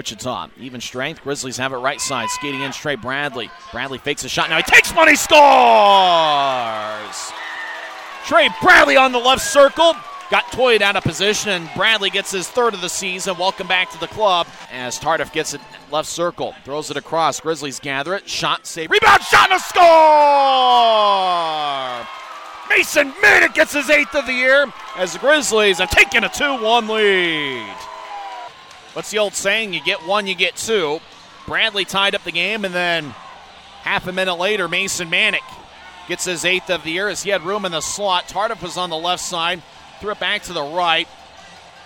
Wichita, even strength. Grizzlies have it right side. Skating in straight Bradley. Bradley fakes a shot. Now he takes money, scores! Trey Bradley on the left circle. Got toyed out of position, and Bradley gets his third of the season. Welcome back to the club as Tardif gets it left circle. Throws it across. Grizzlies gather it. Shot, save, rebound, shot, and a score! Mason Mannek gets his eighth of the year as the Grizzlies have taken a 2 1 lead. What's the old saying? You get one, you get two. Bradley tied up the game, and then half a minute later, Mason Mannek gets his eighth of the year as he had room in the slot. Tardif was on the left side, threw it back to the right.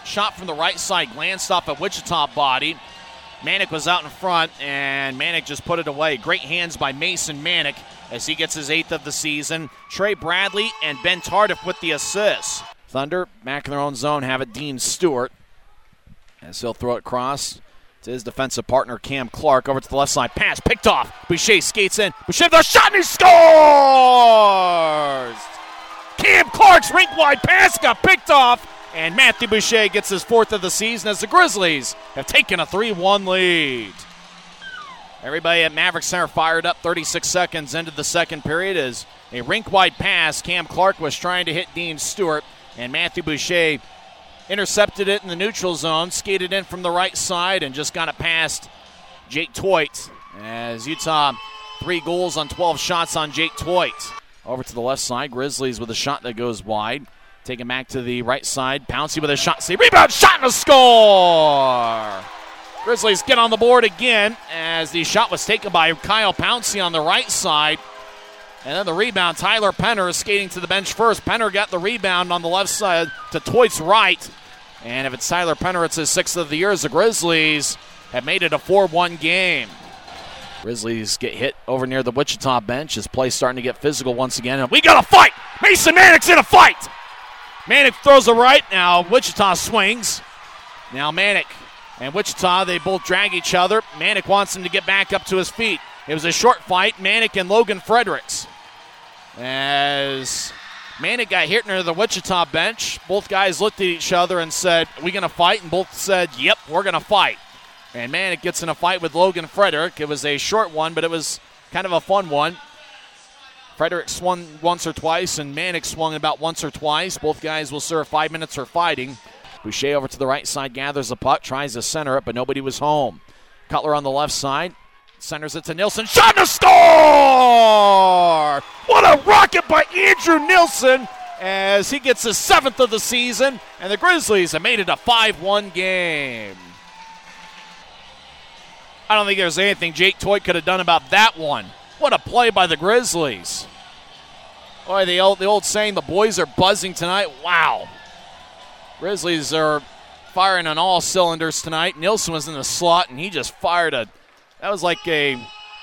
Shot from the right side, glanced off a Wichita body. Mannek was out in front, and Mannek just put it away. Great hands by Mason Mannek as he gets his eighth of the season. Trey Bradley and Ben Tardif with the assists. Thunder back in their own zone have it. Dean Stewart as he'll throw it across to his defensive partner Cam Clark over to the left side. Pass picked off. Boucher skates in. Boucher the shot and he scores. Cam Clark's rink wide pass got picked off. And Matthew Boucher gets his fourth of the season as the Grizzlies have taken a 3 1 lead. Everybody at Maverik Center fired up 36 seconds into the second period as a rink wide pass. Cam Clark was trying to hit Dean Stewart, and Matthew Boucher intercepted it in the neutral zone, skated in from the right side, and just got it past Jake Toit. As Utah, three goals on 12 shots on Jake Toit. Over to the left side, Grizzlies with a shot that goes wide. Taking back to the right side. Pouncey with a shot. See, rebound, shot, and a score! Grizzlies get on the board again as the shot was taken by Kyle Pouncey on the right side. And then the rebound, Tyler Penner is skating to the bench first. Penner got the rebound on the left side to Toit's right. And if it's Tyler Penner, it's his sixth of the year as the Grizzlies have made it a 4 1 game. Grizzlies get hit over near the Wichita bench. His play starting to get physical once again. And we got a fight! Mason Mannek's in a fight! Mannek throws a right. Now Wichita swings. Now Mannek and Wichita, they both drag each other. Mannek wants him to get back up to his feet. It was a short fight, Mannek and Logan Fredericks. As Mannek got hit near the Wichita bench, both guys looked at each other and said, we going to fight? And both said, Yep, we're going to fight. And Mannek gets in a fight with Logan Frederick. It was a short one, but it was kind of a fun one. Frederick swung once or twice, and Mannek swung about once or twice. Both guys will serve five minutes for fighting. Boucher over to the right side, gathers the puck, tries to center it, but nobody was home. Cutler on the left side, centers it to Nilsson. Shot a score! What a rocket by Andrew Nilsson as he gets his seventh of the season, and the Grizzlies have made it a 5 1 game. I don't think there's anything Jake Toit could have done about that one. What a play by the Grizzlies. Boy, the old, the old saying, the boys are buzzing tonight. Wow. Grizzlies are firing on all cylinders tonight. Nilsson was in the slot, and he just fired a. That was like a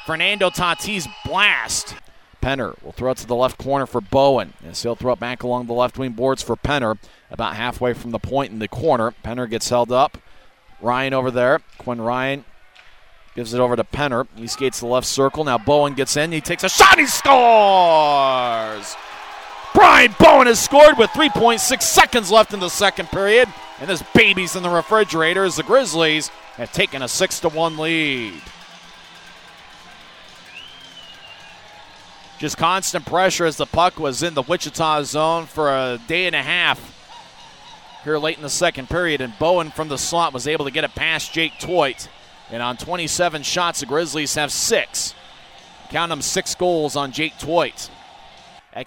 Fernando Tatis blast. Penner will throw it to the left corner for Bowen. As he'll throw it back along the left wing boards for Penner, about halfway from the point in the corner. Penner gets held up. Ryan over there. Quinn Ryan gives it over to Penner. He skates the left circle. Now Bowen gets in. He takes a shot. He scores! Brian Bowen has scored with 3.6 seconds left in the second period. And this baby's in the refrigerator as the Grizzlies have taken a 6 to 1 lead. Just constant pressure as the puck was in the Wichita zone for a day and a half here late in the second period. And Bowen from the slot was able to get it past Jake Toit. And on 27 shots, the Grizzlies have six. Count them six goals on Jake Toit.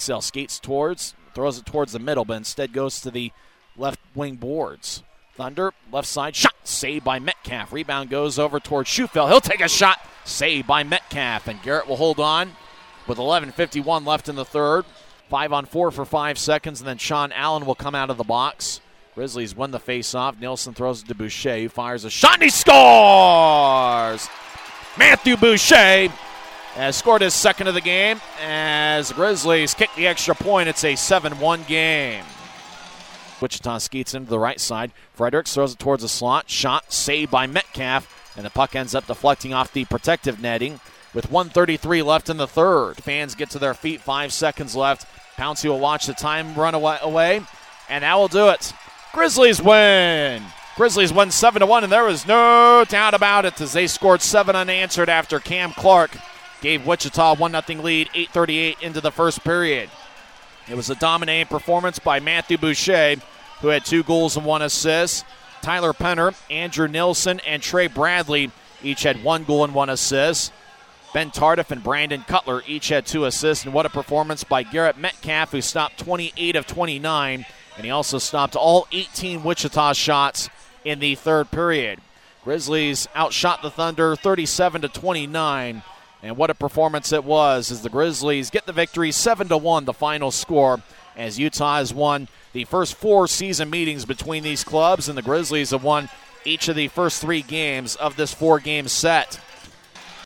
XL skates towards, throws it towards the middle, but instead goes to the left wing boards. Thunder, left side, shot, saved by Metcalf. Rebound goes over towards Schufel. He'll take a shot, saved by Metcalf. And Garrett will hold on with 11.51 left in the third. Five on four for five seconds, and then Sean Allen will come out of the box. Grizzlies win the face-off. Nilsson throws it to Boucher, who fires a shot, and he scores! Matthew Boucher has scored his second of the game as the Grizzlies kick the extra point. It's a 7 1 game. Wichita skates into the right side. Fredericks throws it towards the slot. Shot saved by Metcalf, and the puck ends up deflecting off the protective netting with 133 left in the third. Fans get to their feet, five seconds left. Pouncey will watch the time run away, and that will do it. Grizzlies win Grizzlies win 7 to 1, and there was no doubt about it as they scored seven unanswered after Cam Clark gave Wichita 1 0 lead, 8.38 into the first period. It was a dominating performance by Matthew Boucher, who had two goals and one assist. Tyler Penner, Andrew Nilsson, and Trey Bradley each had one goal and one assist. Ben Tardif and Brandon Cutler each had two assists. And what a performance by Garrett Metcalf, who stopped 28 of 29. And he also stopped all 18 Wichita shots in the third period. Grizzlies outshot the Thunder 37 to 29. And what a performance it was as the Grizzlies get the victory 7 to 1, the final score, as Utah has won the first four season meetings between these clubs, and the Grizzlies have won each of the first three games of this four game set.